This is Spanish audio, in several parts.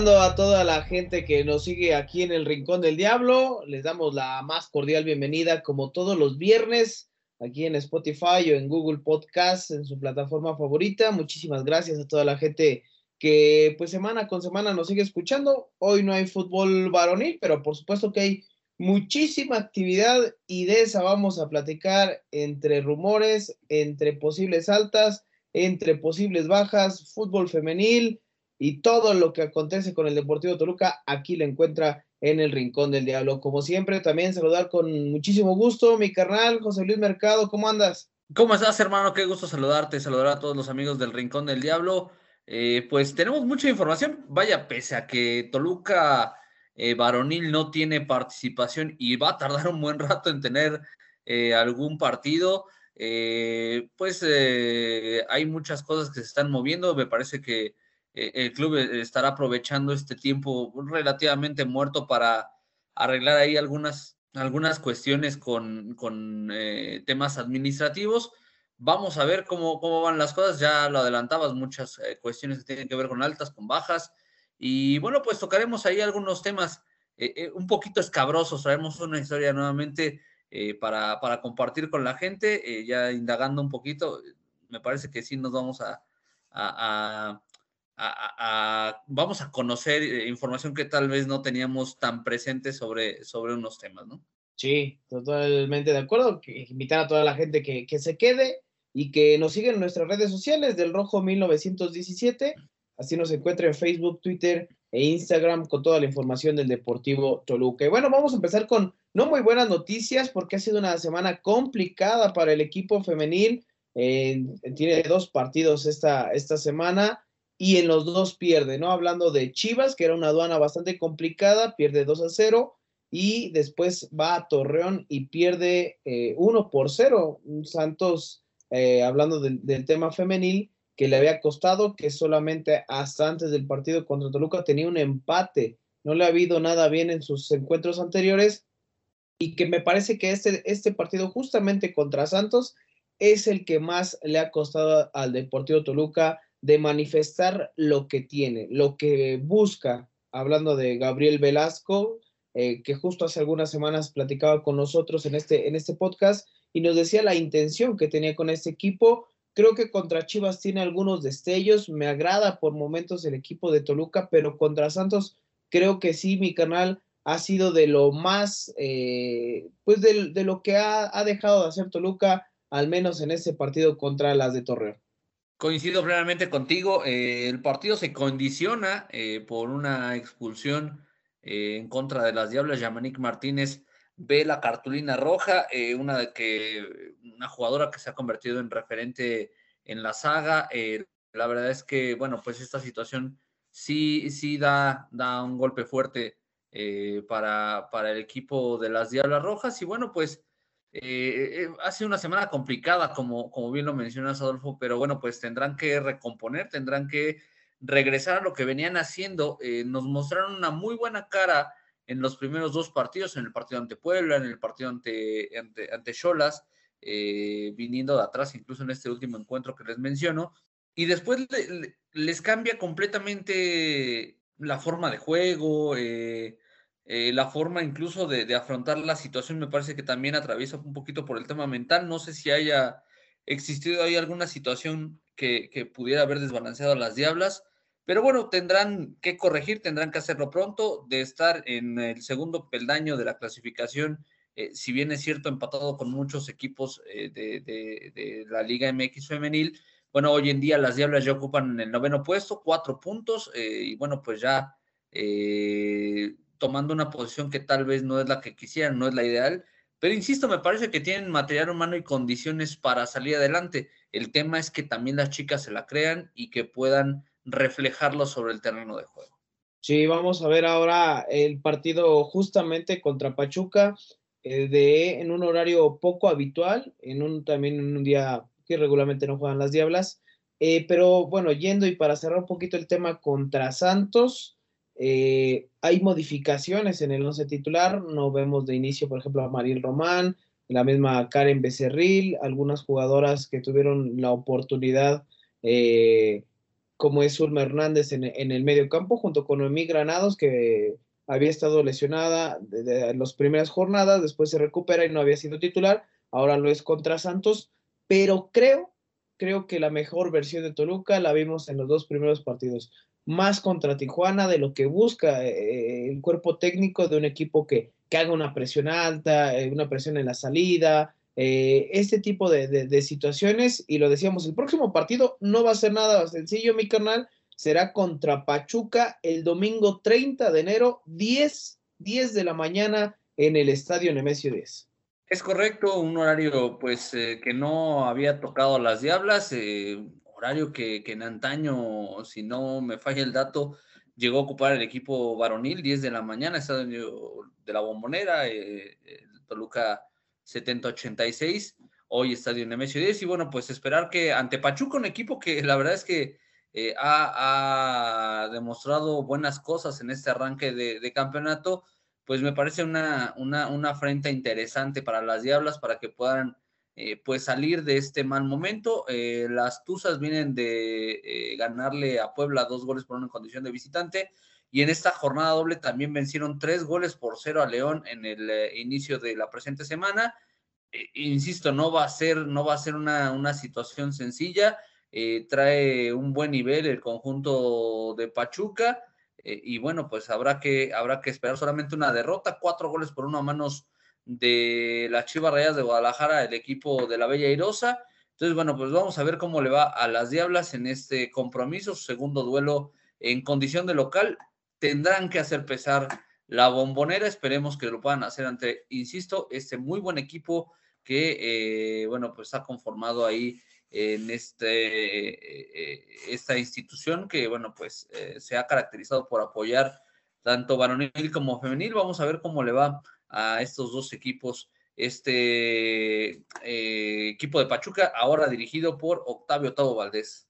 A toda la gente que nos sigue aquí en el Rincón del Diablo, les damos la más cordial bienvenida como todos los viernes aquí en Spotify o en Google Podcast, en su plataforma favorita. Muchísimas gracias a toda la gente que pues semana con semana nos sigue escuchando. Hoy no hay fútbol varonil, pero por supuesto que hay muchísima actividad y de esa vamos a platicar entre rumores, entre posibles altas, entre posibles bajas, fútbol femenil y todo lo que acontece con el Deportivo Toluca, aquí lo encuentra en el Rincón del Diablo. Como siempre, también saludar con muchísimo gusto mi carnal José Luis Mercado, ¿cómo andas? ¿Cómo estás, hermano? Qué gusto saludarte, saludar a todos los amigos del Rincón del Diablo. Eh, pues tenemos mucha información, vaya, pese a que Toluca eh, varonil no tiene participación y va a tardar un buen rato en tener eh, algún partido. pues hay muchas cosas que se están moviendo. Me parece que eh, el club eh, estará aprovechando este tiempo relativamente muerto para arreglar ahí algunas, algunas cuestiones con, con eh, temas administrativos. Vamos a ver cómo, cómo van las cosas. Ya lo adelantabas, muchas cuestiones que tienen que ver con altas, con bajas. Y bueno, pues tocaremos ahí algunos temas un poquito escabrosos. Traemos una historia nuevamente para, para, compartir con la gente, ya indagando un poquito. Me parece que sí nos vamos a vamos a conocer eh, información que tal vez no teníamos tan presente sobre, sobre unos temas, ¿no? Sí, totalmente de acuerdo. Invitar a toda la gente que, que se quede y que nos siga en nuestras redes sociales del Rojo 1917. Así nos encuentra en Facebook, Twitter e Instagram con toda la información del Deportivo Toluca. Y bueno, vamos a empezar con no muy buenas noticias porque ha sido una semana complicada para el equipo femenil. Eh, tiene dos partidos esta, esta semana y en los dos pierde, ¿no? Hablando de Chivas, que era una aduana bastante complicada, pierde 2 a 0 y después va a Torreón y pierde 1 eh, por 0. Santos, eh, hablando del tema femenil, que le había costado, que solamente hasta antes del partido contra Toluca tenía un empate, no le ha habido nada bien en sus encuentros anteriores y que me parece que este, este partido justamente contra Santos es el que más le ha costado al Deportivo Toluca de manifestar lo que tiene, lo que busca, hablando de Gabriel Velasco, eh, que justo hace algunas semanas platicaba con nosotros en este, en este podcast y nos decía la intención que tenía con este equipo. Creo que contra Chivas tiene algunos destellos, me agrada por momentos el equipo de Toluca, pero contra Santos creo que sí, mi canal ha sido de lo más, eh, pues de, de, lo que ha, ha dejado de hacer Toluca, al menos en ese partido contra las de Torreón. Coincido plenamente contigo. Eh, el partido se condiciona eh, por una expulsión eh, en contra de las Diablas. Yamanik Martínez ve la cartulina roja, una que una jugadora que se ha convertido en referente en la saga. la verdad es que, bueno, pues esta situación sí, sí da, da un golpe fuerte para, para el equipo de las Diablas Rojas. Y bueno, pues eh, eh, ha sido una semana complicada, como, como bien lo mencionas, Adolfo, pero bueno, pues tendrán que recomponer, tendrán que regresar a lo que venían haciendo. Eh, nos mostraron una muy buena cara en los primeros dos partidos, en el partido ante Puebla, en el partido ante, ante, Cholas, viniendo de atrás, incluso en este último encuentro que les menciono, y después les cambia completamente la forma de juego, eh, eh, la forma incluso de, afrontar la situación me parece que también atraviesa un poquito por el tema mental. No sé si haya existido ahí alguna situación que, pudiera haber desbalanceado a las diablas, pero bueno, tendrán que corregir, tendrán que hacerlo pronto, de estar en el segundo peldaño de la clasificación, eh, si bien es cierto, empatado con muchos equipos eh, de, la Liga MX femenil. Bueno, hoy en día las Diablas ya ocupan el noveno puesto, cuatro puntos, y bueno, pues ya tomando una posición que tal vez no es la que quisieran, no es la ideal, pero insisto, me parece que tienen material humano y condiciones para salir adelante. El tema es que también las chicas se la crean y que puedan reflejarlo sobre el terreno de juego. Sí, vamos a ver ahora el partido justamente contra Pachuca, eh, de, en un horario poco habitual, en un también en un día que regularmente no juegan las Diablas. Eh, pero bueno, yendo y para cerrar un poquito el tema contra Santos, eh, hay modificaciones en el once titular, no vemos de inicio, por ejemplo, a Mariel Román, la misma Karen Becerril, algunas jugadoras que tuvieron la oportunidad, eh, como es Zulma Hernández en, el medio campo, junto con Noemí Granados, que había estado lesionada en las primeras jornadas, después se recupera y no había sido titular, ahora lo es contra Santos, pero creo, creo que la mejor versión de Toluca la vimos en los dos primeros partidos más contra Tijuana de lo que busca eh, el cuerpo técnico de un equipo que, que haga una presión alta, eh, una presión en la salida, eh, este tipo de, de, situaciones. Y lo decíamos, el próximo partido no va a ser nada sencillo, mi canal, será contra Pachuca el domingo 30 de enero, 10, 10 de la mañana en el Estadio Nemesio 10. Es correcto, un horario pues que no había tocado las Diablas, horario que, en antaño, si no me falla el dato, llegó a ocupar el equipo varonil, 10 de la mañana, estadio de la Bombonera, eh, Toluca 7086, hoy estadio Nemesio 10, y bueno, pues esperar que ante Pachuca, un equipo que la verdad es que eh, ha, demostrado buenas cosas en este arranque de, campeonato, pues me parece una, una, una afrenta interesante para las Diablas, para que puedan eh, pues salir de este mal momento. Eh, las Tuzas vienen de eh, ganarle a Puebla dos goles por una condición de visitante y en esta jornada doble también vencieron tres goles por cero a León en el inicio de la presente semana. insisto, no va a ser, no va a ser una, una situación sencilla. trae un buen nivel el conjunto de Pachuca. y bueno, pues habrá que, habrá que esperar solamente una derrota, cuatro goles por uno a manos de las Chivas Rayas de Guadalajara, el equipo de la Bella Irosa. Entonces, bueno, pues vamos a ver cómo le va a las Diablas en este compromiso, segundo duelo en condición de local. Tendrán que hacer pesar la bombonera, esperemos que lo puedan hacer ante, insisto, este muy buen equipo que, eh, bueno, pues ha conformado ahí en este, eh, eh, esta institución que, bueno, pues se ha caracterizado por apoyar tanto varonil como femenil. Vamos a ver cómo le va a estos dos equipos. Este eh, equipo de Pachuca, ahora dirigido por Octavio Tavo Valdés.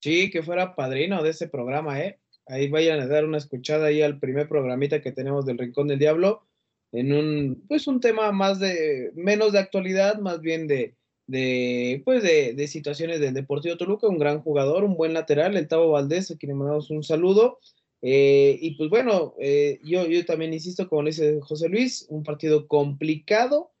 Sí, que fuera padrino de ese programa, ¿eh? Ahí vayan a dar una escuchada ahí al primer programita que tenemos del Rincón del Diablo, en un, pues un tema más de, menos de actualidad, más bien de, de pues de, de situaciones del Deportivo Toluca, un gran jugador, un buen lateral, el Tavo Valdés, a quien le mandamos un saludo. Eh, y pues bueno, eh, yo, yo también insisto, como dice José Luis, un partido complicado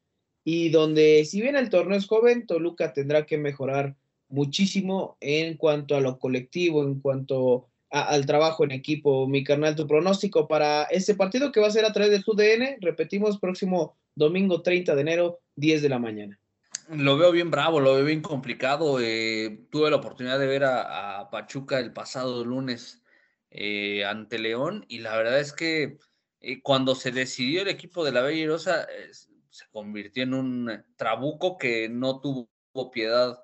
y donde si bien el torneo es joven, Toluca tendrá que mejorar muchísimo en cuanto a lo colectivo, en cuanto al trabajo en equipo. Mi carnal, tu pronóstico para ese partido que va a ser a través de tu DN, repetimos, próximo domingo 30 de enero, 10 de la mañana. Lo veo bien bravo, lo veo bien complicado. Eh, tuve la oportunidad de ver a, a Pachuca el pasado lunes eh, ante León y la verdad es que eh, cuando se decidió el equipo de la Bella Rosa eh, se convirtió en un trabuco que no tuvo piedad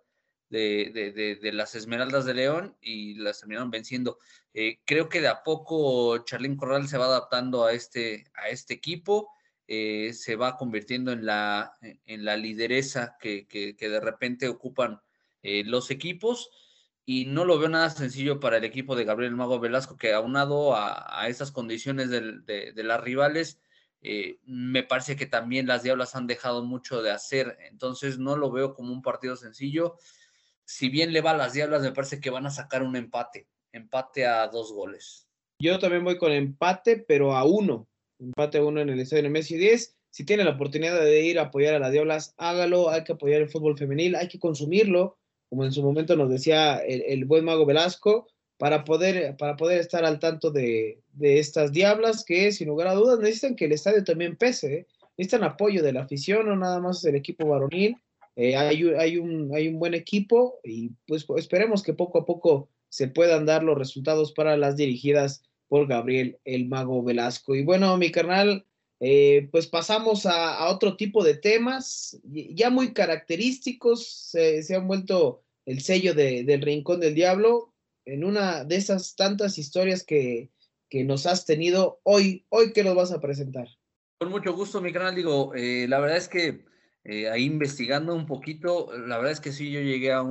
de, las Esmeraldas de León y las terminaron venciendo. creo que de a poco Charlín Corral se va adaptando a este, a este equipo, se va convirtiendo en la, en la lideresa que de repente ocupan los equipos y no lo veo nada sencillo para el equipo de Gabriel Mago Velasco, que aunado a, a esas condiciones de, las rivales, eh, me parece que también las Diablas han dejado mucho de hacer, entonces no lo veo como un partido sencillo. Si bien le va a las Diablas, me parece que van a sacar un empate, empate a dos goles. Yo también voy con empate, pero a uno, empate a uno en el estadio de Messi 10. Si tiene la oportunidad de ir a apoyar a las Diablas, hágalo, hay que apoyar el fútbol femenil, hay que consumirlo como en su momento nos decía el, buen mago Velasco, para poder, para poder estar al tanto de, estas diablas que sin lugar a dudas necesitan que el estadio también pese, ¿eh? necesitan apoyo de la afición, no nada más del equipo varonil, eh, hay, hay, un, hay un buen equipo y pues esperemos que poco a poco se puedan dar los resultados para las dirigidas por Gabriel el Mago Velasco. Y bueno, mi carnal, eh, pues pasamos a, otro tipo de temas, ya muy característicos, se, han vuelto el sello del Rincón del Diablo, en una de esas tantas historias que, que nos has tenido hoy. Hoy que nos vas a presentar. Con mucho gusto, mi canal. Digo, eh, la verdad es que eh, ahí investigando un poquito, la verdad es que sí, yo llegué a,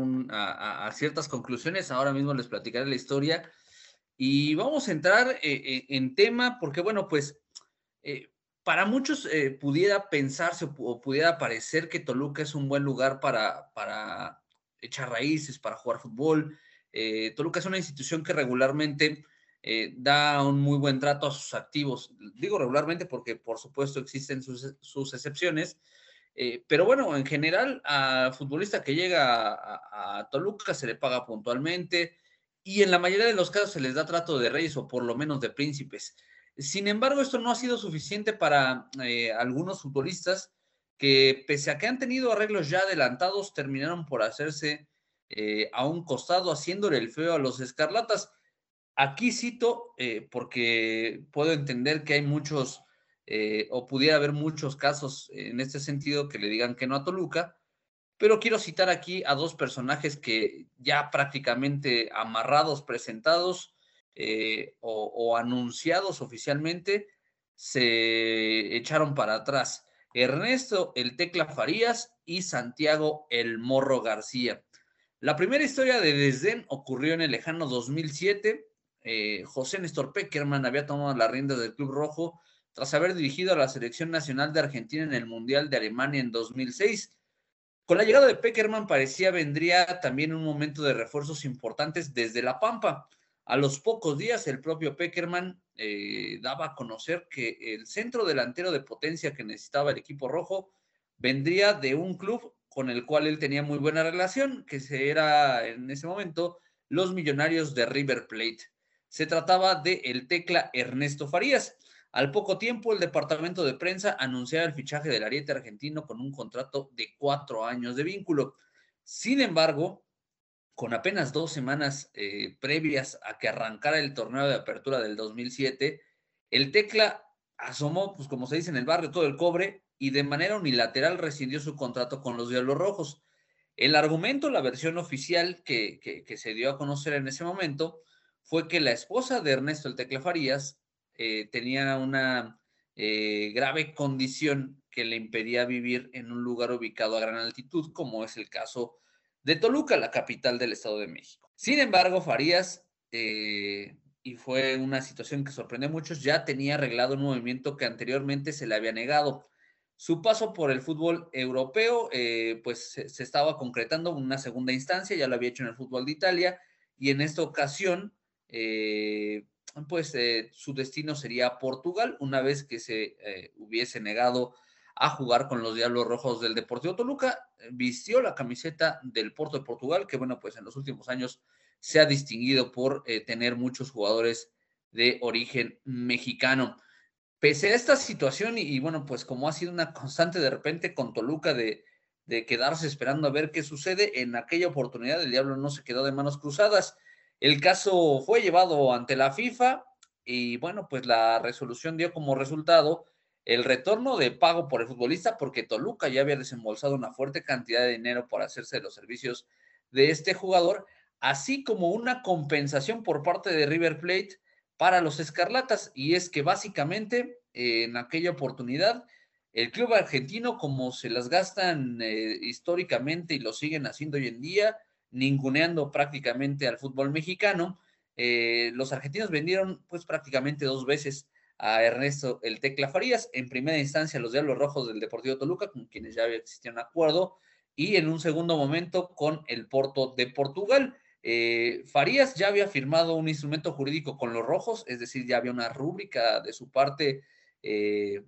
a, ciertas conclusiones. Ahora mismo les platicaré la historia. Y vamos a entrar en tema, porque bueno, pues para muchos pudiera pensarse o pudiera parecer que Toluca es un buen lugar para, para echar raíces, para jugar fútbol. Toluca es una institución que regularmente eh, da un muy buen trato a sus activos. Digo regularmente porque por supuesto existen sus, excepciones, eh, pero bueno, en general a futbolista que llega a, Toluca se le paga puntualmente y en la mayoría de los casos se les da trato de reyes o por lo menos de príncipes. Sin embargo, esto no ha sido suficiente para eh, algunos futbolistas que pese a que han tenido arreglos ya adelantados, terminaron por hacerse a un costado, haciéndole el feo a los escarlatas. Aquí cito, eh, porque puedo entender que hay muchos, eh, o pudiera haber muchos casos en este sentido que le digan que no a Toluca, pero quiero citar aquí a dos personajes que ya prácticamente amarrados, presentados eh, o, anunciados oficialmente, se echaron para atrás. Ernesto el Tecla Farías y Santiago el Morro García. La primera historia de desdén ocurrió en el lejano 2007 eh, José Néstor Peckerman había tomado la rienda del Club Rojo tras haber dirigido a la selección nacional de Argentina en el Mundial de Alemania en 2006. Con la llegada de Peckerman parecía vendría también un momento de refuerzos importantes desde La Pampa. A los pocos días, el propio Peckerman eh, daba a conocer que el centro delantero de potencia que necesitaba el equipo rojo vendría de un club con el cual él tenía muy buena relación, que era en ese momento los Millonarios de River Plate. Se trataba de el tecla Ernesto Farías. Al poco tiempo, el departamento de prensa anunciaba el fichaje del ariete argentino con un contrato de cuatro años de vínculo. Sin embargo, con apenas dos semanas eh, previas a que arrancara el torneo de apertura del 2007, el Tecla asomó, pues como se dice en el barrio, todo el cobre y de manera unilateral rescindió su contrato con los Diablos Rojos. El argumento, la versión oficial que, se dio a conocer en ese momento, fue que la esposa de Ernesto el Tecla Farías eh, tenía una eh, grave condición que le impedía vivir en un lugar ubicado a gran altitud, como es el caso de Toluca, la capital del Estado de México. Sin embargo, Farías, eh, y fue una situación que sorprendió a muchos, ya tenía arreglado un movimiento que anteriormente se le había negado. Su paso por el fútbol europeo, pues se, estaba concretando en una segunda instancia, ya lo había hecho en el fútbol de Italia, y en esta ocasión eh, pues eh, su destino sería Portugal, una vez que se eh, hubiese negado a jugar con los Diablos Rojos del Deportivo Toluca, vistió la camiseta del Porto de Portugal, que bueno, pues en los últimos años se ha distinguido por tener muchos jugadores de origen mexicano. Pese a esta situación, y, bueno, pues como ha sido una constante de repente con Toluca de, de quedarse esperando a ver qué sucede, en aquella oportunidad el Diablo no se quedó de manos cruzadas el caso fue llevado ante la FIFA y bueno, pues la resolución dio como resultado el retorno de pago por el futbolista porque Toluca ya había desembolsado una fuerte cantidad de dinero por hacerse de los servicios de este jugador, así como una compensación por parte de River Plate para los Escarlatas. Y es que básicamente en aquella oportunidad el club argentino, como se las gastan eh, históricamente y lo siguen haciendo hoy en día, ninguneando prácticamente al fútbol mexicano. Eh, los argentinos vendieron pues prácticamente dos veces a Ernesto el Tecla Farías, en primera instancia los Diablos Rojos del Deportivo Toluca, con quienes ya había existido un acuerdo, y en un segundo momento con el Porto de Portugal. Eh, Farías ya había firmado un instrumento jurídico con los rojos, es decir, ya había una rúbrica de su parte eh,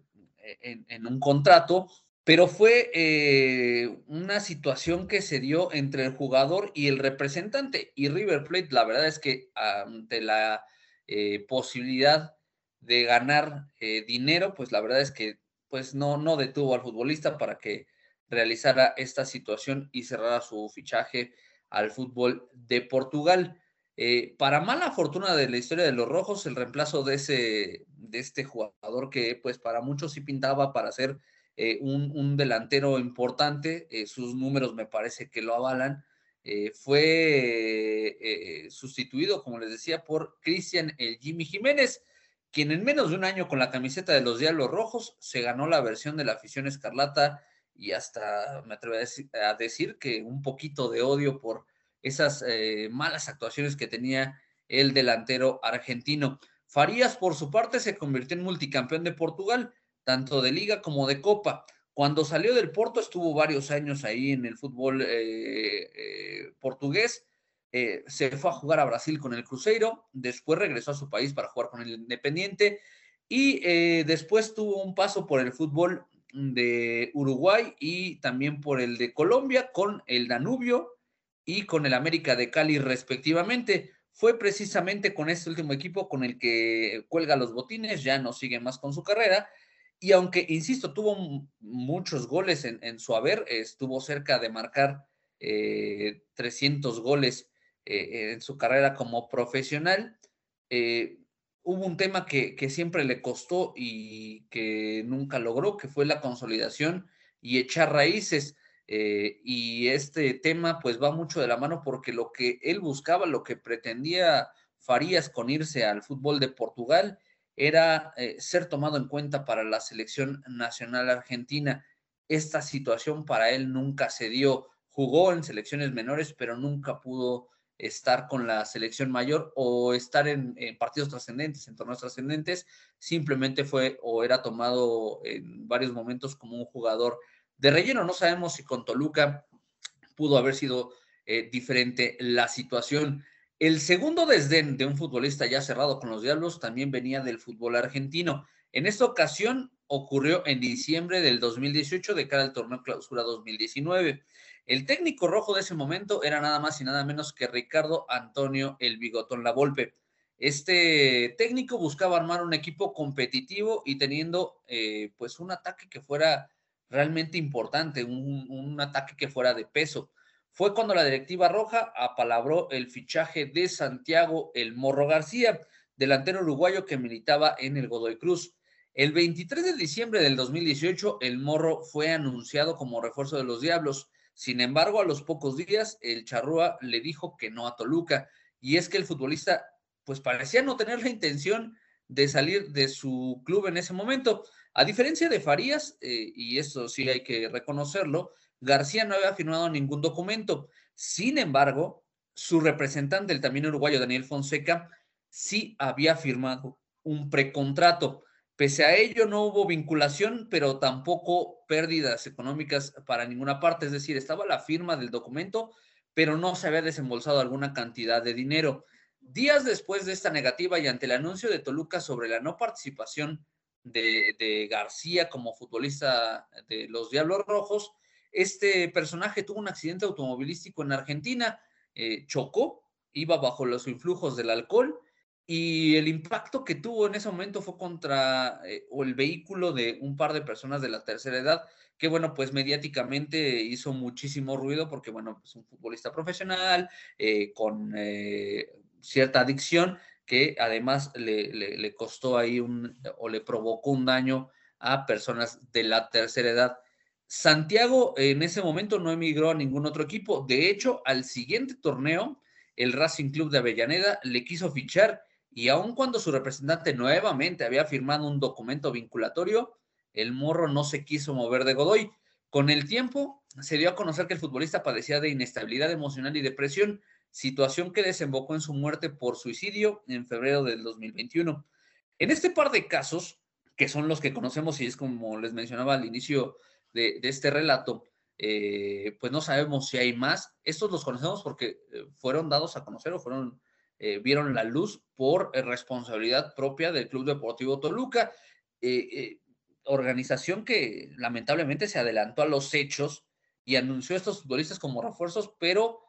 en, un contrato pero fue eh, una situación que se dio entre el jugador y el representante. Y River Plate, la verdad es que ante la posibilidad de ganar eh, dinero, pues la verdad es que pues no, no detuvo al futbolista para que realizara esta situación y cerrara su fichaje al fútbol de Portugal. para mala fortuna de la historia de los rojos, el reemplazo de, ese, de este jugador que pues para muchos sí pintaba para ser eh, un, delantero importante, eh, sus números me parece que lo avalan, eh, fue sustituido, como les decía, por Cristian el Jimmy Jiménez. Quien en menos de un año con la camiseta de los Diablos Rojos se ganó la versión de la afición escarlata y hasta me atrevo a decir, que un poquito de odio por esas eh, malas actuaciones que tenía el delantero argentino. Farías, por su parte, se convirtió en multicampeón de Portugal, tanto de liga como de copa. Cuando salió del Porto estuvo varios años ahí en el fútbol eh, eh, portugués eh, se fue a jugar a Brasil con el Cruzeiro, después regresó a su país para jugar con el Independiente y eh, después tuvo un paso por el fútbol de Uruguay y también por el de Colombia con el Danubio y con el América de Cali respectivamente. Fue precisamente con este último equipo con el que cuelga los botines, ya no sigue más con su carrera. Y aunque, insisto, tuvo muchos goles en, su haber, estuvo cerca de marcar 300 eh, goles eh, en su carrera como profesional. Eh, hubo un tema que, siempre le costó y que nunca logró, que fue la consolidación y echar raíces. Eh, y este tema pues va mucho de la mano porque lo que él buscaba, lo que pretendía Farías con irse al fútbol de Portugal, era ser tomado en cuenta para la selección nacional argentina. Esta situación para él nunca se dio. Jugó en selecciones menores, pero nunca pudo estar con la selección mayor o estar en, partidos trascendentes, en torneos trascendentes, simplemente fue o era tomado en varios momentos como un jugador de relleno. No sabemos si con Toluca pudo haber sido eh, diferente la situación. El segundo desdén de un futbolista ya cerrado con los Diablos también venía del fútbol argentino. En esta ocasión ocurrió en diciembre del 2018 de cara al torneo clausura 2019. El técnico rojo de ese momento era nada más y nada menos que Ricardo Antonio El Bigotón La Volpe. Este técnico buscaba armar un equipo competitivo y teniendo eh, pues un ataque que fuera realmente importante, un, un ataque que fuera de peso. Fue cuando la directiva roja apalabró el fichaje de Santiago El Morro García, delantero uruguayo que militaba en el Godoy Cruz. El 23 de diciembre del 2018, el Morro fue anunciado como refuerzo de los Diablos. Sin embargo, a los pocos días, el Charrúa le dijo que no a Toluca. Y es que el futbolista, pues parecía no tener la intención de salir de su club en ese momento. A diferencia de Farías, eh, y eso sí hay que reconocerlo, García no había firmado ningún documento. Sin embargo, su representante, el también uruguayo Daniel Fonseca, sí había firmado un precontrato. Pese a ello, no hubo vinculación, pero tampoco pérdidas económicas para ninguna parte. Es decir, estaba la firma del documento, pero no se había desembolsado alguna cantidad de dinero. Días después de esta negativa y ante el anuncio de Toluca sobre la no participación de, García como futbolista de los Diablos Rojos, este personaje tuvo un accidente automovilístico en Argentina, eh, chocó, iba bajo los influjos del alcohol y el impacto que tuvo en ese momento fue contra eh, o el vehículo de un par de personas de la tercera edad, que bueno, pues mediáticamente hizo muchísimo ruido porque bueno, es pues, un futbolista profesional eh, con eh, cierta adicción que además le, le, costó ahí un o le provocó un daño a personas de la tercera edad. Santiago en ese momento no emigró a ningún otro equipo. De hecho, al siguiente torneo, el Racing Club de Avellaneda le quiso fichar y aun cuando su representante nuevamente había firmado un documento vinculatorio, el morro no se quiso mover de Godoy. Con el tiempo, se dio a conocer que el futbolista padecía de inestabilidad emocional y depresión, situación que desembocó en su muerte por suicidio en febrero del 2021. En este par de casos, que son los que conocemos y es como les mencionaba al inicio de, este relato, eh, pues no sabemos si hay más. Estos los conocemos porque eh, fueron dados a conocer o fueron eh, vieron la luz por eh, responsabilidad propia del Club Deportivo Toluca, eh, organización que lamentablemente se adelantó a los hechos y anunció a estos futbolistas como refuerzos, pero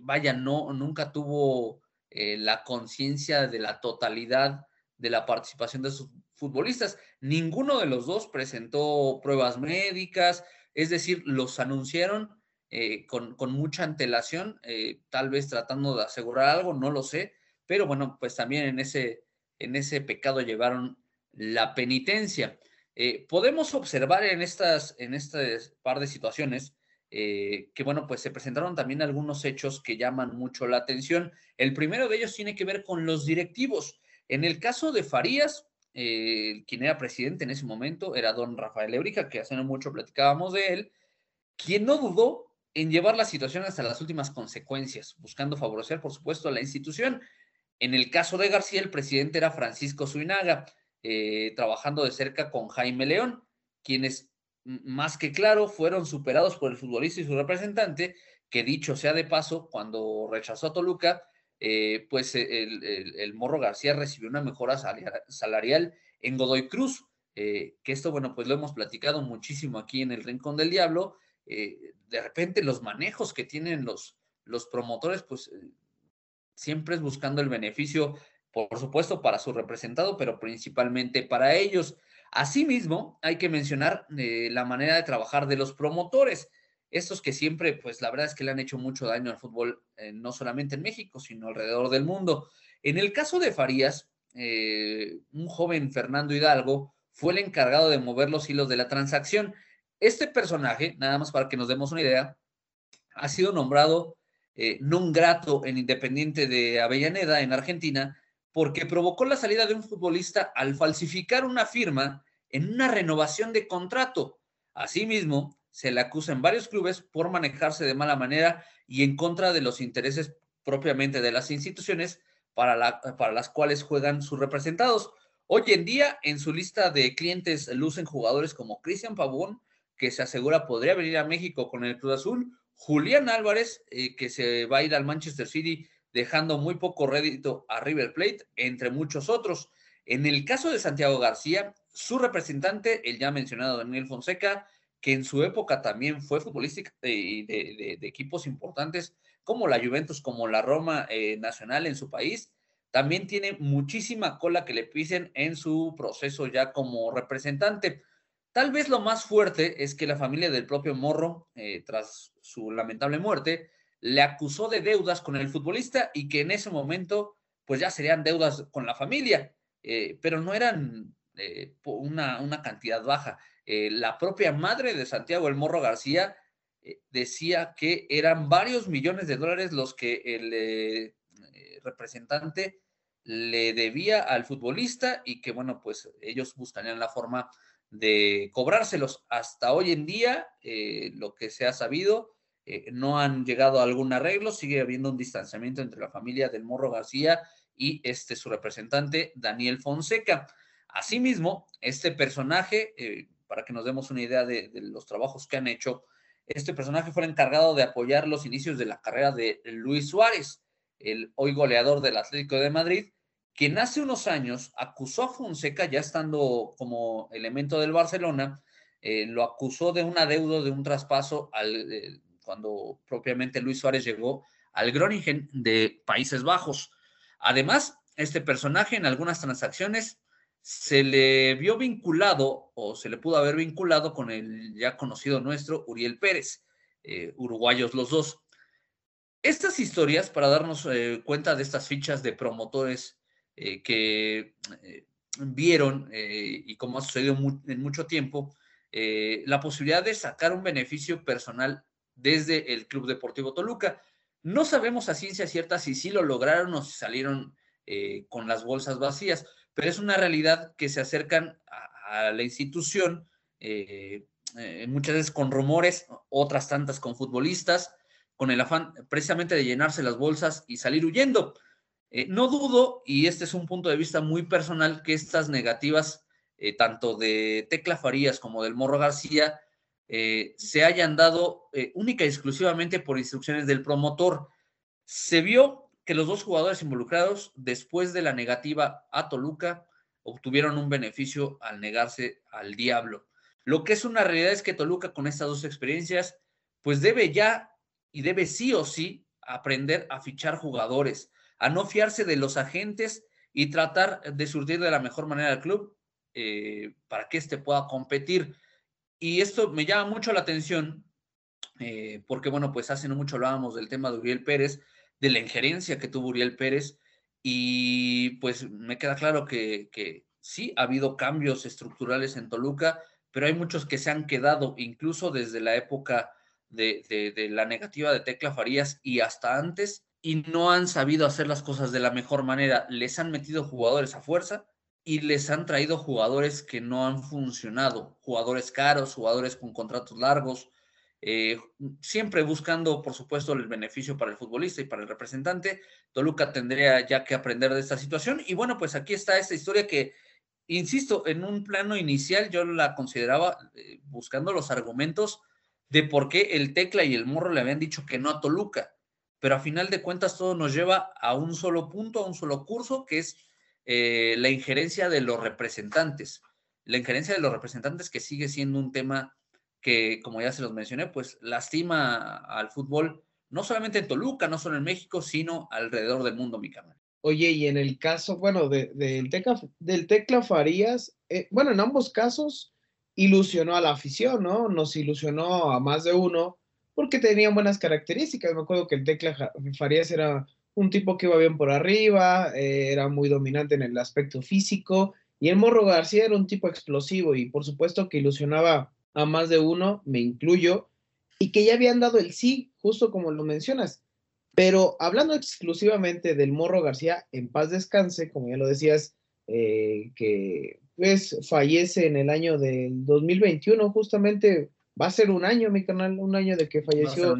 vaya, no, nunca tuvo la conciencia de la totalidad de la participación de sus futbolistas. Ninguno de los dos presentó pruebas médicas, es decir, los anunciaron eh, con, mucha antelación, eh, tal vez tratando de asegurar algo, no lo sé, pero bueno, pues también en ese, en ese pecado llevaron la penitencia. Eh, podemos observar en estas, en este par de situaciones que, bueno, pues se presentaron también algunos hechos que llaman mucho la atención. El primero de ellos tiene que ver con los directivos. En el caso de Farías, quien era presidente en ese momento era don Rafael Eurica, que hace no mucho platicábamos de él, quien no dudó en llevar la situación hasta las últimas consecuencias, buscando favorecer, por supuesto, a la institución. En el caso de García, el presidente era Francisco Zuinaga, eh, trabajando de cerca con Jaime León, quienes, más que claro, fueron superados por el futbolista y su representante, que dicho sea de paso, cuando rechazó a Toluca, eh, pues el, Morro García recibió una mejora salarial en Godoy Cruz, eh, que esto, bueno, pues lo hemos platicado muchísimo aquí en el Rincón del Diablo, eh, de repente los manejos que tienen los, los promotores, pues eh, siempre es buscando el beneficio, por supuesto, para su representado, pero principalmente para ellos. Asimismo, hay que mencionar eh, la manera de trabajar de los promotores. Estos que siempre, pues la verdad es que le han hecho mucho daño al fútbol, no solamente en México, sino alrededor del mundo. En el caso de Farías, un joven Fernando Hidalgo fue el encargado de mover los hilos de la transacción este personaje, nada más para que nos demos una idea, ha sido nombrado eh, non grato en Independiente de Avellaneda, en Argentina, porque provocó la salida de un futbolista al falsificar una firma en una renovación de contrato. Asimismo, se le acusa en varios clubes por manejarse de mala manera y en contra de los intereses propiamente de las instituciones para, para las cuales juegan sus representados. Hoy en día, en su lista de clientes lucen jugadores como Cristian Pavón, que se asegura podría venir a México con el Cruz Azul, Julián Álvarez, eh, que se va a ir al Manchester City dejando muy poco rédito a River Plate, entre muchos otros. En el caso de Santiago García, su representante, el ya mencionado Daniel Fonseca, que en su época también fue futbolista de, de, equipos importantes como la Juventus, como la Roma eh, Nacional en su país, también tiene muchísima cola que le pisen en su proceso ya como representante. Tal vez lo más fuerte es que la familia del propio Morro, eh, tras su lamentable muerte, le acusó de deudas con el futbolista y que en ese momento, pues ya serían deudas con la familia, eh, pero no eran eh, una, una, cantidad baja. la propia madre de Santiago el Morro García decía que eran varios millones de dólares los que el representante le debía al futbolista y que, bueno, pues ellos buscarían la forma de cobrárselos. Hasta hoy en día, eh, lo que se ha sabido, eh, no han llegado a algún arreglo, sigue habiendo un distanciamiento entre la familia del Morro García y este su representante, Daniel Fonseca. Asimismo, este personaje, eh, para que nos demos una idea de, los trabajos que han hecho, este personaje fue el encargado de apoyar los inicios de la carrera de Luis Suárez, el hoy goleador del Atlético de Madrid, quien hace unos años acusó a Fonseca, ya estando como elemento del Barcelona, eh, lo acusó de un adeudo, de un traspaso, al, eh, cuando propiamente Luis Suárez llegó al Groningen de Países Bajos. Además, este personaje en algunas transacciones se le vio vinculado o se le pudo haber vinculado con el ya conocido nuestro Uriel Pérez, eh, uruguayos los dos. Estas historias, para darnos cuenta de estas fichas de promotores eh, que eh, vieron, eh, y como ha sucedido en mucho tiempo, la posibilidad de sacar un beneficio personal desde el Club Deportivo Toluca. No sabemos a ciencia cierta si sí lo lograron o si salieron con las bolsas vacías, pero es una realidad que se acercan a, a la institución muchas veces con rumores, otras tantas con futbolistas, con el afán precisamente de llenarse las bolsas y salir huyendo. Eh, no dudo, y este es un punto de vista muy personal, que estas negativas, eh, tanto de Tecla Farías como del Morro García, eh, se hayan dado única y exclusivamente por instrucciones del promotor. Se vio que los dos jugadores involucrados, después de la negativa a Toluca, obtuvieron un beneficio al negarse al diablo. Lo que es una realidad es que Toluca con estas dos experiencias, pues debe ya y debe sí o sí aprender a fichar jugadores a no fiarse de los agentes y tratar de surtir de la mejor manera al club eh, para que éste pueda competir. Y esto me llama mucho la atención eh, porque, bueno, pues hace no mucho hablábamos del tema de Uriel Pérez, de la injerencia que tuvo Uriel Pérez y pues me queda claro que, que sí, ha habido cambios estructurales en Toluca, pero hay muchos que se han quedado incluso desde la época de, de, de la negativa de Tecla Farías y hasta antes y no han sabido hacer las cosas de la mejor manera. Les han metido jugadores a fuerza y les han traído jugadores que no han funcionado, jugadores caros, jugadores con contratos largos, eh, siempre buscando, por supuesto, el beneficio para el futbolista y para el representante. Toluca tendría ya que aprender de esta situación. Y bueno, pues aquí está esta historia que, insisto, en un plano inicial yo la consideraba eh, buscando los argumentos de por qué el Tecla y el Morro le habían dicho que no a Toluca. Pero a final de cuentas todo nos lleva a un solo punto, a un solo curso, que es eh, la injerencia de los representantes. La injerencia de los representantes que sigue siendo un tema que, como ya se los mencioné, pues lastima al fútbol, no solamente en Toluca, no solo en México, sino alrededor del mundo, mi canal. Oye, y en el caso, bueno, de, del, Tecla, del Farías, eh, bueno, en ambos casos ilusionó a la afición, ¿no? Nos ilusionó a más de uno porque tenían buenas características. Me acuerdo que el Tecla Farías era un tipo que iba bien por arriba, eh, era muy dominante en el aspecto físico, y el Morro García era un tipo explosivo y por supuesto que ilusionaba a más de uno, me incluyo, y que ya habían dado el sí, justo como lo mencionas. Pero hablando exclusivamente del Morro García, en paz descanse, como ya lo decías, eh, que pues fallece en el año del 2021, justamente va a ser un año, mi canal, un año de que falleció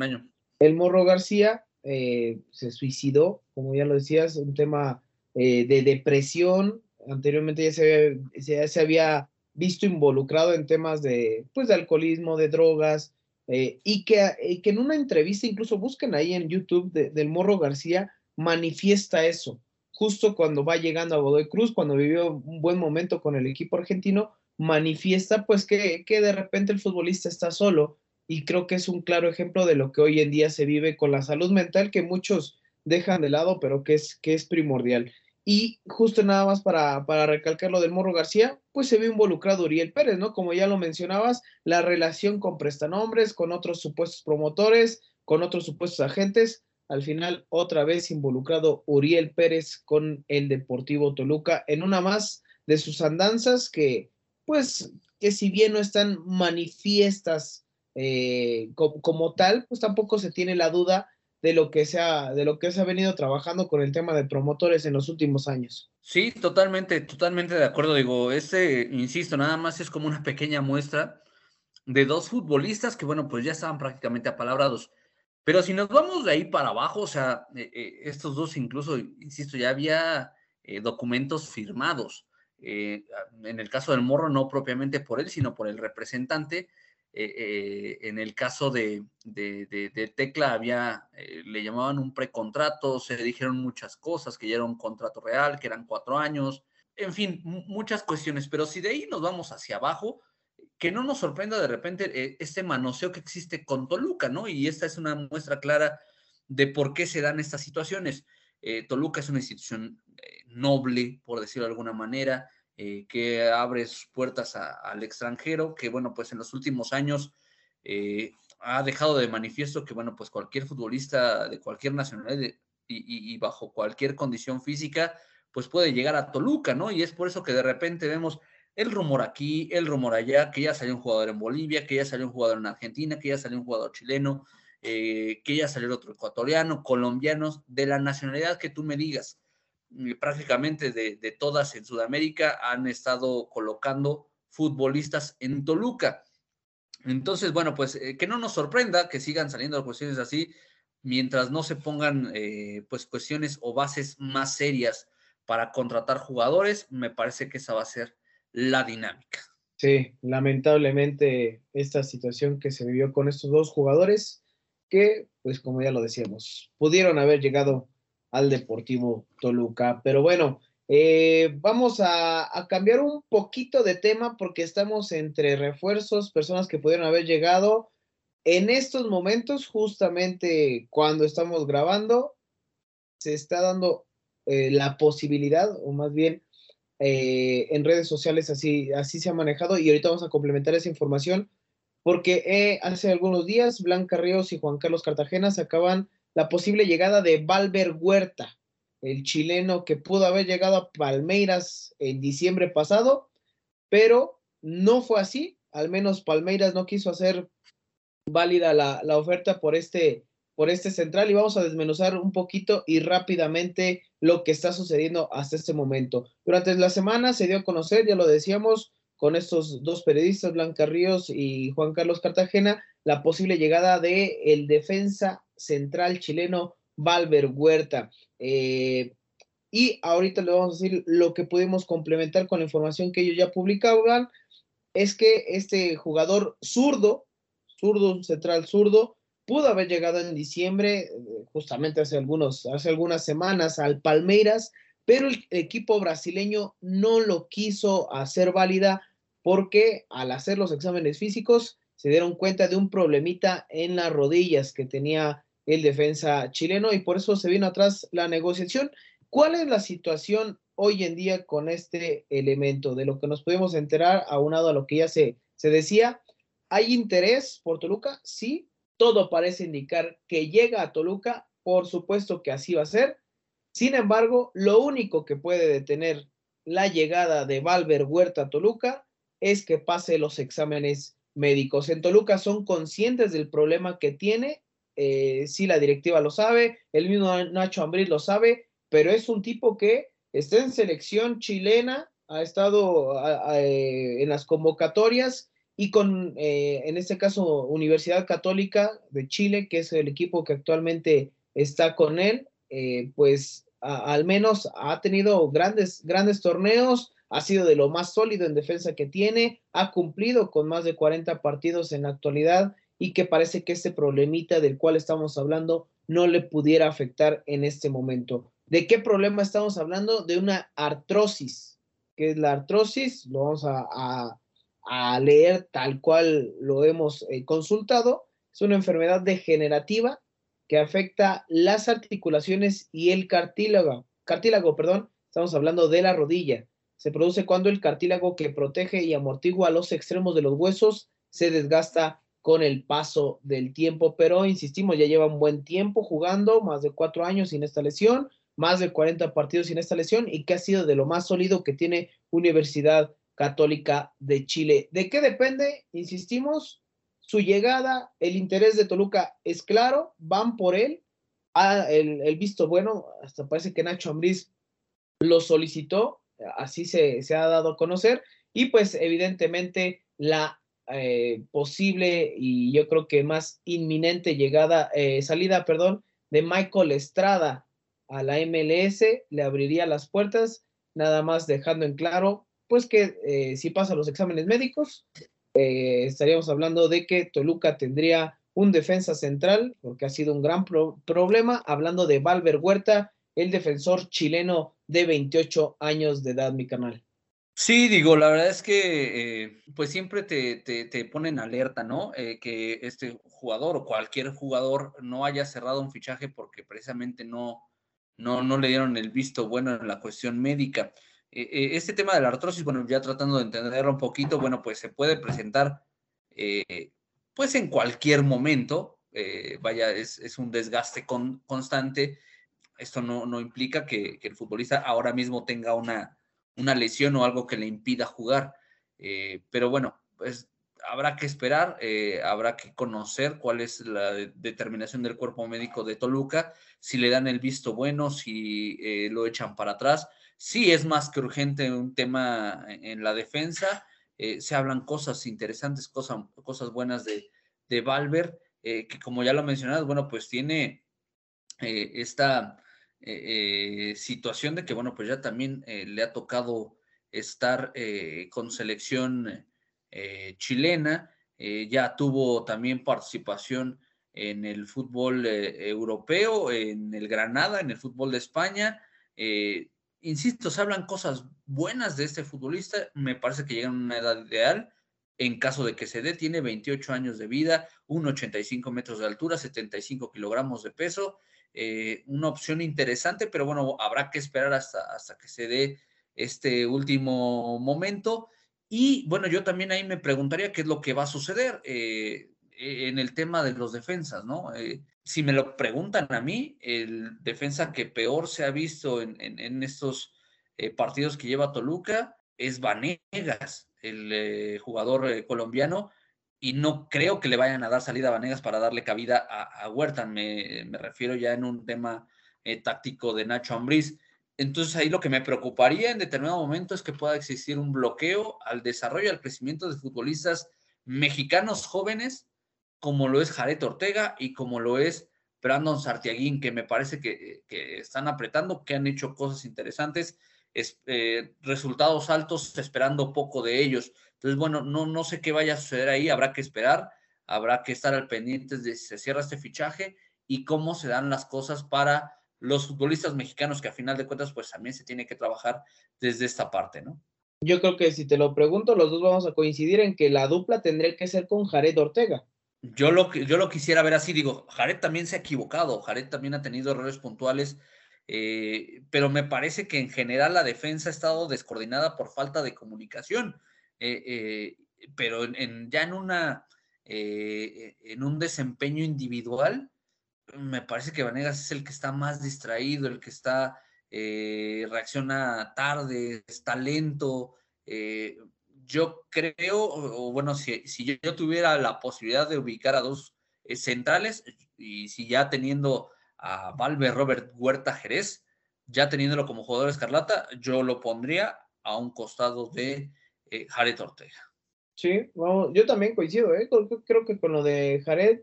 el Morro García, eh, se suicidó, como ya lo decías, un tema eh, de depresión. Anteriormente ya se, había, se, había visto involucrado en temas de, pues, de alcoholismo, de drogas, eh, y, que, que en una entrevista, incluso busquen ahí en YouTube del Morro García, manifiesta eso. Justo cuando va llegando a Godoy Cruz, cuando vivió un buen momento con el equipo argentino, manifiesta pues que, que de repente el futbolista está solo y creo que es un claro ejemplo de lo que hoy en día se vive con la salud mental que muchos dejan de lado, pero que es, que es primordial. Y justo nada más para, para recalcar lo del Morro García, pues se ve involucrado Uriel Pérez, ¿no? Como ya lo mencionabas, la relación con prestanombres, con otros supuestos promotores, con otros supuestos agentes, al final otra vez involucrado Uriel Pérez con el Deportivo Toluca en una más de sus andanzas que, pues, que si bien no están manifiestas eh, como, tal, pues tampoco se tiene la duda de lo que se ha, de lo que se ha venido trabajando con el tema de promotores en los últimos años. Sí, totalmente, totalmente de acuerdo. Digo, este, insisto, nada más es como una pequeña muestra de dos futbolistas que, bueno, pues ya estaban prácticamente apalabrados. Pero si nos vamos de ahí para abajo, o sea, eh, eh, estos dos incluso, insisto, ya había documentos firmados. En el caso del Morro, no propiamente por él, sino por el representante, eh, eh, en el caso de, Tecla había, eh, le llamaban un precontrato, se dijeron muchas cosas, que ya era un contrato real, que eran cuatro años, en fin, muchas cuestiones, pero si de ahí nos vamos hacia abajo, que no nos sorprenda de repente este manoseo que existe con Toluca, ¿no? Y esta es una muestra clara de por qué se dan estas situaciones. Toluca es una institución noble, por decirlo de alguna manera, eh, que abre sus puertas al extranjero, que bueno, pues en los últimos años eh, ha dejado de manifiesto que bueno, pues cualquier futbolista de cualquier nacionalidad y, bajo cualquier condición física, pues puede llegar a Toluca, ¿no? Y es por eso que de repente vemos el rumor aquí, el rumor allá, que ya salió un jugador en Bolivia, que ya salió un jugador en Argentina, que ya salió un jugador chileno, eh, que ya salió otro ecuatoriano, colombianos, de la nacionalidad que tú me digas. Eh, prácticamente de, todas en Sudamérica han estado colocando futbolistas en Toluca. Entonces, bueno, pues eh, que no nos sorprenda que sigan saliendo cuestiones así mientras no se pongan eh, pues cuestiones o bases más serias para contratar jugadores, me parece que esa va a ser la dinámica. Sí, lamentablemente esta situación que se vivió con estos dos jugadores que, pues como ya lo decíamos, pudieron haber llegado al Deportivo Toluca. Pero bueno, eh, vamos a, cambiar un poquito de tema porque estamos entre refuerzos, personas que pudieron haber llegado. En estos momentos, justamente cuando estamos grabando, se está dando eh, la posibilidad, o más bien eh, en redes sociales así, así se ha manejado, y ahorita vamos a complementar esa información, porque hace algunos días Blanca Ríos y Juan Carlos Cartagena se acaban la posible llegada de Valver Huerta, el chileno que pudo haber llegado a Palmeiras en diciembre pasado, pero no fue así. Al menos Palmeiras no quiso hacer válida la, oferta por este por este central y vamos a desmenuzar un poquito y rápidamente lo que está sucediendo hasta este momento. Durante la semana se dio a conocer, ya lo decíamos, con estos dos periodistas, Blanca Ríos y Juan Carlos Cartagena, la posible llegada de el defensa central chileno Valver Huerta. Eh, y ahorita le vamos a decir lo que pudimos complementar con la información que ellos ya publicaban, es que este jugador zurdo, zurdo, central zurdo, pudo haber llegado en diciembre, eh, justamente hace, algunos, hace algunas semanas, al Palmeiras, pero el equipo brasileño no lo quiso hacer válida porque al hacer los exámenes físicos se dieron cuenta de un problemita en las rodillas que tenía el defensa chileno y por eso se vino atrás la negociación. ¿Cuál es la situación hoy en día con este elemento? De lo que nos podemos enterar, aunado a lo que ya se, se decía, ¿hay interés por Toluca? Sí, todo parece indicar que llega a Toluca, por supuesto que así va a ser. Sin embargo, lo único que puede detener la llegada de Valver Huerta a Toluca es que pase los exámenes médicos. En Toluca son conscientes del problema que tiene, eh, sí la directiva lo sabe, el mismo Nacho Ambriz lo sabe, pero es un tipo que está en selección chilena, ha estado eh, en las convocatorias y con, eh, en este caso, Universidad Católica de Chile, que es el equipo que actualmente está con él, pues al menos ha tenido grandes, grandes torneos, ha sido de lo más sólido en defensa que tiene, ha cumplido con más de 40 partidos en la actualidad y que parece que este problemita del cual estamos hablando no le pudiera afectar en este momento. ¿De qué problema estamos hablando? De una artrosis, que es la artrosis, lo vamos a, leer tal cual lo hemos eh, consultado, es una enfermedad degenerativa que afecta las articulaciones y el cartílago, cartílago, perdón, estamos hablando de la rodilla se produce cuando el cartílago que protege y amortigua los extremos de los huesos se desgasta con el paso del tiempo, pero insistimos, ya lleva un buen tiempo jugando, más de cuatro años sin esta lesión, más de 40 partidos sin esta lesión y que ha sido de lo más sólido que tiene Universidad Católica de Chile. ¿De qué depende? Insistimos, su llegada, el interés de Toluca es claro, van por él, ah, el, visto bueno, hasta parece que Nacho Ambriz lo solicitó, así se, ha dado a conocer. Y pues evidentemente la eh, posible y yo creo que más inminente llegada, eh, salida, perdón, de Michael Estrada a la MLS le abriría las puertas, nada más dejando en claro, pues que eh, si pasa los exámenes médicos, estaríamos hablando de que Toluca tendría un defensa central, porque ha sido un gran problema, hablando de Valver Huerta, el defensor chileno de 28 años de edad, mi canal. Sí, digo, la verdad es que eh, pues siempre te, te, ponen alerta, ¿no? Eh, que este jugador o cualquier jugador no haya cerrado un fichaje porque precisamente no, no, no le dieron el visto bueno en la cuestión médica. Eh, este tema de la artrosis, bueno, ya tratando de entenderlo un poquito, bueno, pues se puede presentar pues en cualquier momento, vaya, es, es, un desgaste con, constante esto no, implica que, el futbolista ahora mismo tenga una, una lesión o algo que le impida jugar. Eh, pero bueno, pues habrá que esperar, eh, habrá que conocer cuál es la determinación del cuerpo médico de Toluca, si le dan el visto bueno, si eh, lo echan para atrás. Sí es más que urgente un tema en la defensa, se hablan cosas interesantes, cosas, cosas buenas de, de Valver, que como ya lo mencionado, bueno, pues tiene esta eh, eh, situación de que, bueno, pues ya también eh, le ha tocado estar con selección chilena, ya tuvo también participación en el fútbol europeo, en el Granada, en el fútbol de España. insisto, se hablan cosas buenas de este futbolista, me parece que llega a una edad ideal. En caso de que se dé, tiene 28 años de vida, 1,85 metros de altura, 75 kilogramos de peso. Eh, una opción interesante, pero bueno, habrá que esperar hasta, hasta que se dé este último momento. Y bueno, yo también ahí me preguntaría qué es lo que va a suceder eh, en el tema de los defensas, ¿no? Eh, si me lo preguntan a mí, el defensa que peor se ha visto en, en, estos partidos que lleva Toluca es Vanegas, el jugador colombiano, y no creo que le vayan a dar salida a Vanegas para darle cabida a, Huerta. Me, refiero ya en un tema eh, táctico de Nacho Ambriz. Entonces ahí lo que me preocuparía en determinado momento es que pueda existir un bloqueo al desarrollo y al crecimiento de futbolistas mexicanos jóvenes, como lo es Jared Ortega y como lo es Brandon Sartiaguín, que me parece que, están apretando, que han hecho cosas interesantes, eh, resultados altos, esperando poco de ellos. Entonces, bueno, no, no sé qué vaya a suceder ahí, habrá que esperar, habrá que estar al pendiente de si se cierra este fichaje y cómo se dan las cosas para los futbolistas mexicanos, que a final de cuentas, pues también se tiene que trabajar desde esta parte, ¿no? Yo creo que si te lo pregunto, los dos vamos a coincidir en que la dupla tendría que ser con Jared Ortega. Yo lo, yo lo quisiera ver así, digo, Jared también se ha equivocado, Jared también ha tenido errores puntuales, eh, pero me parece que en general la defensa ha estado descoordinada por falta de comunicación, eh, eh, pero ya en, una, en un desempeño individual, me parece que Vanegas es el que está más distraído, el que está, eh, reacciona tarde, está lento. Eh, yo creo, o, bueno, si, yo, tuviera la posibilidad de ubicar a dos eh, centrales, y si ya teniendo a Valve Robert Huerta Jerez, ya teniéndolo como jugador escarlata, yo lo pondría a un costado de Jared Ortega. Sí, yo también coincido, creo que con lo de Jared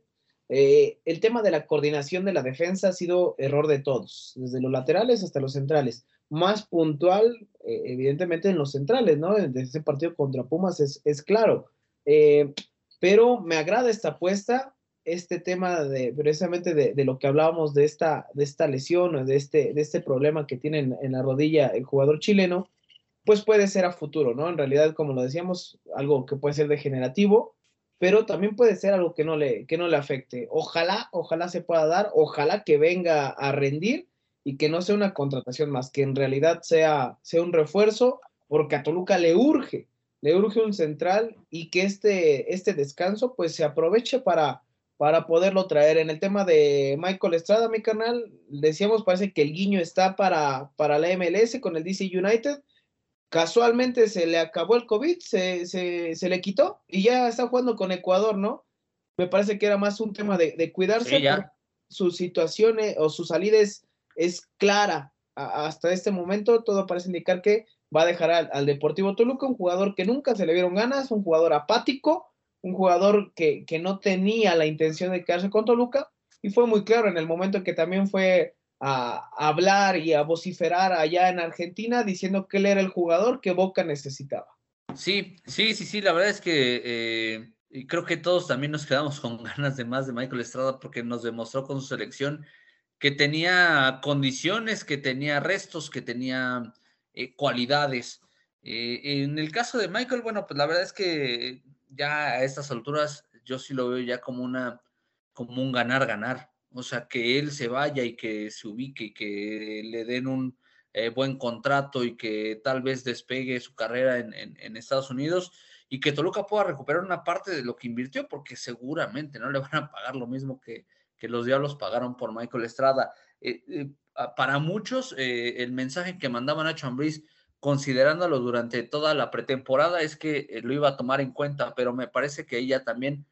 eh, el tema de la coordinación de la defensa ha sido error de todos, desde los laterales hasta los centrales. Más puntual, eh, evidentemente, en los centrales, ¿no? Desde ese partido contra Pumas es, claro. Eh, pero me agrada esta apuesta, este tema de precisamente de, lo que hablábamos de esta, lesión, de este, de este problema que tiene en, en la rodilla el jugador chileno, pues puede ser a futuro, ¿no? En realidad, como lo decíamos, algo que puede ser degenerativo, pero también puede ser algo que no le, que no le afecte. Ojalá, ojalá se pueda dar, ojalá que venga a rendir y que no sea una contratación más, que en realidad sea, sea un refuerzo, porque a Toluca le urge, le urge un central y que este, este descanso pues se aproveche para, para poderlo traer. En el tema de Michael Estrada, mi canal, decíamos, parece que el guiño está para, para la MLS con el DC United casualmente se le acabó el COVID, se, se, le quitó y ya está jugando con Ecuador, ¿no? Me parece que era más un tema de, cuidarse. Su situación o su salida es, clara. hasta este momento todo parece indicar que va a dejar al, Deportivo Toluca, un jugador que nunca se le vieron ganas, un jugador apático, un jugador que, que no tenía la intención de quedarse con Toluca y fue muy claro en el momento que también fue a, hablar y a vociferar allá en Argentina diciendo que él era el jugador que Boca necesitaba. Sí, sí, sí, sí, la verdad es que eh, creo que todos también nos quedamos con ganas de más de Michael Estrada porque nos demostró con su selección que tenía condiciones, que tenía restos, que tenía eh, cualidades. Eh, en el caso de Michael, bueno, pues la verdad es que ya a estas alturas yo sí lo veo ya como una, como un ganar-ganar o sea, que él se vaya y que se ubique y que le den un eh, buen contrato y que tal vez despegue su carrera en, Estados Unidos y que Toluca pueda recuperar una parte de lo que invirtió, porque seguramente no le van a pagar lo mismo que, los Diablos pagaron por Michael Estrada. Eh, eh, para muchos, el mensaje que mandaba Nacho Ambriz, considerándolo durante toda la pretemporada, es que lo iba a tomar en cuenta, pero me parece que ella también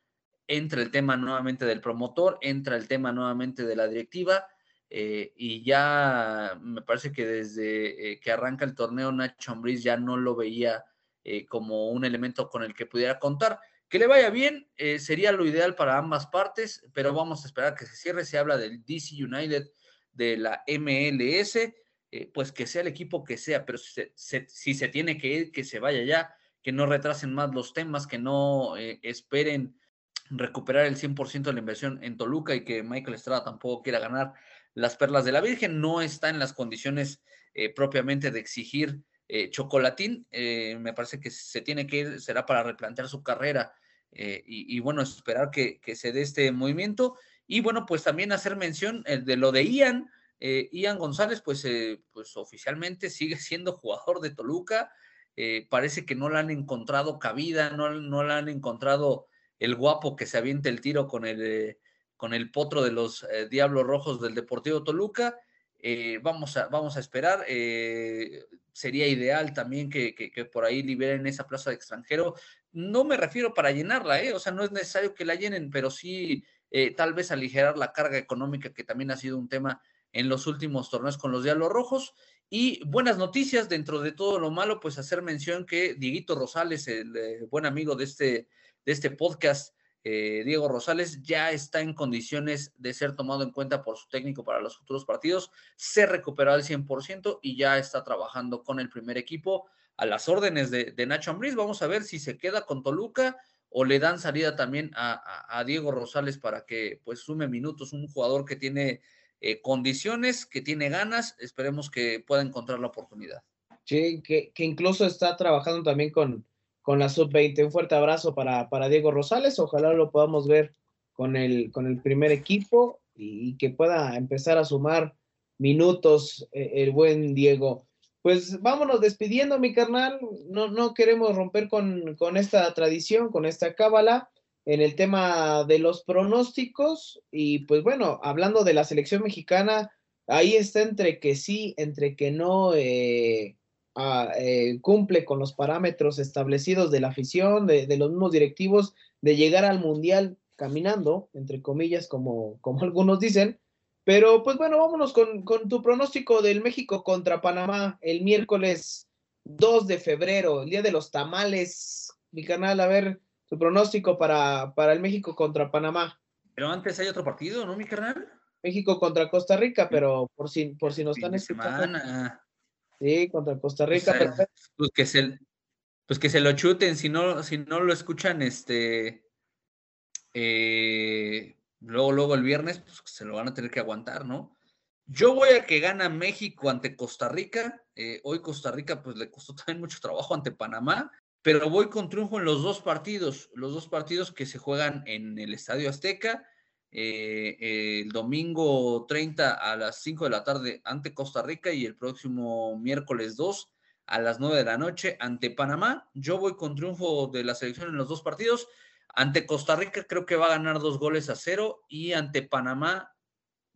entra el tema nuevamente del promotor, entra el tema nuevamente de la directiva eh, y ya me parece que desde eh, que arranca el torneo Nacho Ambriz ya no lo veía eh, como un elemento con el que pudiera contar. Que le vaya bien sería lo ideal para ambas partes, pero vamos a esperar que se cierre. Se habla del DC United, de la MLS, pues que sea el equipo que sea, pero si se, si se tiene que ir, que se vaya ya, que no retrasen más los temas, que no esperen recuperar el 100% de la inversión en Toluca y que Michael Estrada tampoco quiera ganar las perlas de la Virgen, no está en las condiciones eh, propiamente de exigir eh, chocolatín. Eh, me parece que se tiene que ir, será para replantear su carrera y, bueno, esperar que, se dé este movimiento. Y bueno, pues también hacer mención de lo de Ian. Ian González, pues, pues oficialmente sigue siendo jugador de Toluca. parece que no le han encontrado cabida, no, no le han encontrado el guapo que se avienta el tiro con el, eh, con el potro de los eh, Diablos Rojos del Deportivo Toluca. Eh, vamos, a, vamos a esperar. sería ideal también que, por ahí liberen esa plaza de extranjero. No me refiero para llenarla, o sea, no es necesario que la llenen, pero sí tal vez aligerar la carga económica, que también ha sido un tema en los últimos torneos con los Diablos Rojos. Y buenas noticias dentro de todo lo malo, pues hacer mención que Dieguito Rosales, el buen amigo de este, de este podcast, eh, Diego Rosales, ya está en condiciones de ser tomado en cuenta por su técnico para los futuros partidos. Se recuperó al 100% y ya está trabajando con el primer equipo a las órdenes de, Nacho Ambriz. Vamos a ver si se queda con Toluca o le dan salida también a, Diego Rosales para que pues sume minutos, un jugador que tiene eh, condiciones, que tiene ganas, esperemos que pueda encontrar la oportunidad. Sí, que, incluso está trabajando también con, con la sub-20. Un fuerte abrazo para, para, Diego Rosales, ojalá lo podamos ver con el, con el primer equipo y, que pueda empezar a sumar minutos eh, el buen Diego. Pues vámonos despidiendo, mi carnal. No, no queremos romper con, con esta tradición, con esta cábala en el tema de los pronósticos y pues bueno, hablando de la selección mexicana, ahí está entre que sí, entre que no eh, eh, cumple con los parámetros establecidos de la afición, de, los mismos directivos, de llegar al mundial caminando, entre comillas, como, como algunos dicen. Pero pues bueno, vámonos con, con tu pronóstico del México contra Panamá el miércoles 2 de febrero, el día de los tamales. Mi canal, a ver, su pronóstico para, para el México contra Panamá. Pero antes hay otro partido, ¿no, mi carnal? México contra Costa Rica, pero por si, por si nos están escuchando. Sí, contra Costa Rica. pues, que se, pues que se lo chuten, si no, si no lo escuchan, este eh, luego, luego el viernes, pues se lo van a tener que aguantar, ¿no? Yo voy a que gana México ante Costa Rica. Eh, hoy Costa Rica, pues le costó también mucho trabajo ante Panamá pero voy con triunfo en los dos partidos, los dos partidos que se juegan en el Estadio Azteca, eh, el domingo 30 a las 5 de la tarde ante Costa Rica y el próximo miércoles 2 a las 9 de la noche ante Panamá. Yo voy con triunfo de la selección en los dos partidos. Ante Costa Rica creo que va a ganar dos goles a cero y ante Panamá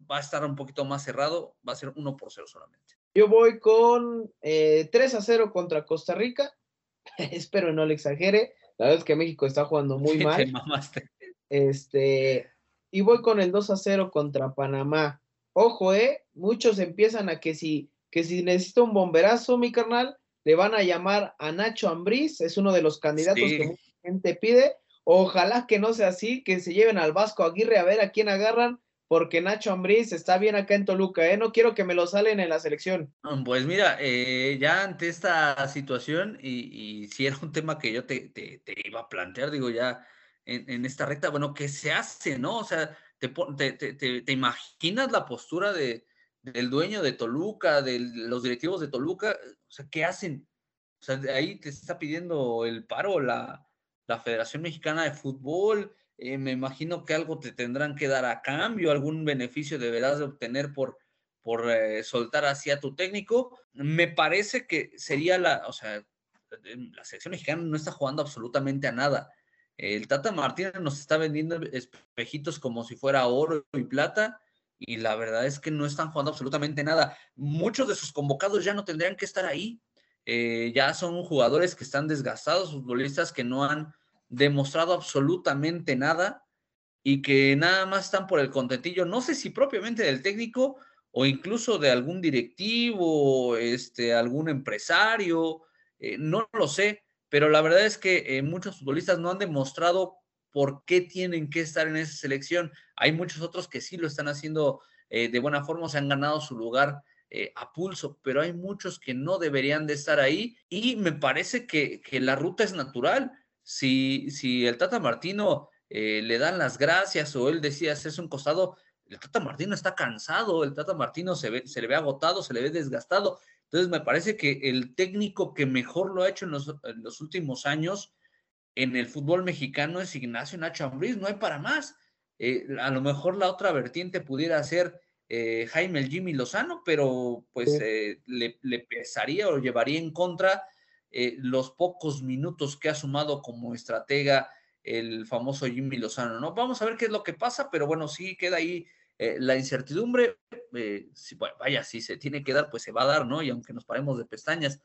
va a estar un poquito más cerrado, va a ser uno por cero solamente. Yo voy con eh, 3 a 0 contra Costa Rica espero no le exagere. La verdad es que México está jugando muy mal. Este, y voy con el 2 a 0 contra Panamá. Ojo, eh, muchos empiezan a que si, que si necesita un bomberazo, mi carnal, le van a llamar a Nacho Ambriz, es uno de los candidatos que mucha gente pide. Ojalá que no sea así, que se lleven al Vasco Aguirre a ver a quién agarran porque Nacho Ambriz está bien acá en Toluca, ¿eh? No quiero que me lo salen en la selección. Pues mira, eh, ya ante esta situación, y, si era un tema que yo te, iba a plantear, digo, ya en, esta recta, bueno, ¿qué se hace, no? O sea, te, te imaginas la postura de, del dueño de Toluca, de los directivos de Toluca, o sea, ¿qué hacen? O sea, ahí te está pidiendo el paro la, la Federación Mexicana de Fútbol, eh, me imagino que algo te tendrán que dar a cambio, algún beneficio deberás de obtener por, por eh, soltar así a tu técnico. Me parece que sería la, o sea, la selección mexicana no está jugando absolutamente a nada. El Tata Martínez nos está vendiendo espejitos como si fuera oro y plata y la verdad es que no están jugando absolutamente nada. Muchos de sus convocados ya no tendrían que estar ahí. Eh, ya son jugadores que están desgastados, futbolistas que no han demostrado absolutamente nada y que nada más están por el contentillo, no sé si propiamente del técnico o incluso de algún directivo, este, algún empresario, eh, no lo sé, pero la verdad es que eh, muchos futbolistas no han demostrado por qué tienen que estar en esa selección. Hay muchos otros que sí lo están haciendo eh, de buena forma, se han ganado su lugar a pulso, pero hay muchos que no deberían de estar ahí y me parece que, la ruta es natural si, si el Tata Martino eh, le dan las gracias o él decía hacerse un costado, el Tata Martino está cansado, el Tata Martino se, ve, se le ve agotado, se le ve desgastado. Entonces me parece que el técnico que mejor lo ha hecho en los, últimos años en el fútbol mexicano es Ignacio Nacho Ambriz, no hay para más. Eh, a lo mejor la otra vertiente pudiera ser eh, Jaime el Jimmy Lozano, pero pues le, le, pesaría o llevaría en contra eh, los pocos minutos que ha sumado como estratega el famoso Jimmy Lozano, ¿no? Vamos a ver qué es lo que pasa, pero bueno, sí queda ahí eh, la incertidumbre, eh, si, bueno, vaya, si se tiene que dar, pues se va a dar, ¿no? Y aunque nos paremos de pestañas,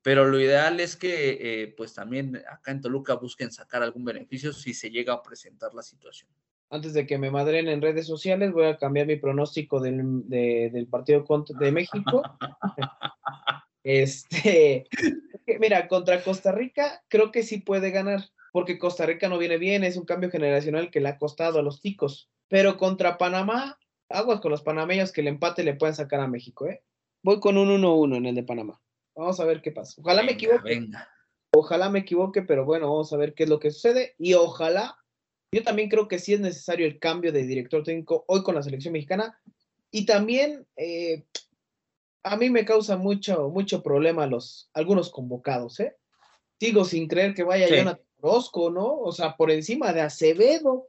pero lo ideal es que, eh, pues también acá en Toluca busquen sacar algún beneficio si se llega a presentar la situación. Antes de que me madren en redes sociales, voy a cambiar mi pronóstico del, del partido de México. este, mira, contra Costa Rica creo que sí puede ganar, porque Costa Rica no viene bien, es un cambio generacional que le ha costado a los ticos. Pero contra Panamá, aguas con los panameños que el empate le pueden sacar a México, ¿eh? Voy con un 1-1 en el de Panamá. Vamos a ver qué pasa. Ojalá me equivoque. Ojalá me equivoque, pero bueno, vamos a ver qué es lo que sucede. Y ojalá, yo también creo que sí es necesario el cambio de director técnico hoy con la selección mexicana. Y también eh, a mí me causa mucho, mucho problema los, algunos convocados, ¿eh? Sigo sin creer que vaya Jonathan Orozco, ¿no? O sea, por encima de Acevedo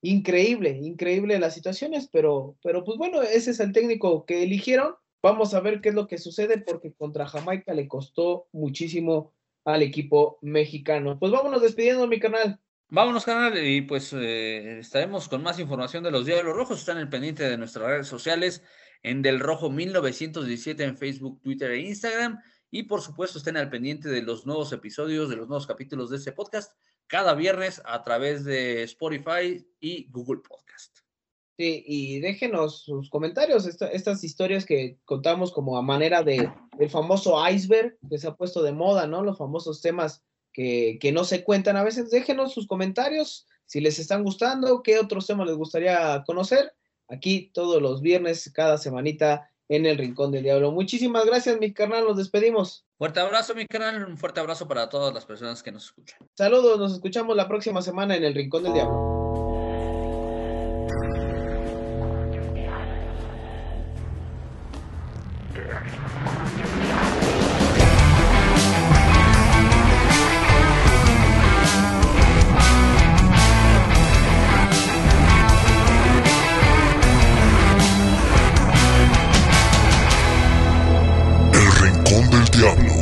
increíble, increíble las situaciones, pero, pero pues bueno, ese es el técnico que eligieron. Vamos a ver qué es lo que sucede porque contra Jamaica le costó muchísimo al equipo mexicano. Pues vámonos despidiendo, mi canal. Vámonos, canal, y pues eh, estaremos con más información de los Diablos Rojos. Están el pendiente de nuestras redes sociales en Del Rojo 1917 en Facebook, Twitter e Instagram. Y por supuesto, estén al pendiente de los nuevos episodios, de los nuevos capítulos de este podcast cada viernes a través de Spotify y Google Podcast. Sí, y déjenos sus comentarios, estas historias que contamos como a manera de el famoso iceberg que se ha puesto de moda, ¿no? Los famosos temas que, que no se cuentan a veces. Déjenos sus comentarios si les están gustando, qué otros temas les gustaría conocer. Aquí todos los viernes, cada semanita en el Rincón del Diablo. Muchísimas gracias, mi carnal. Nos despedimos. Fuerte abrazo, mi canal. Un fuerte abrazo para todas las personas que nos escuchan. Saludos. Nos escuchamos la próxima semana en el Rincón del Diablo. Diablo.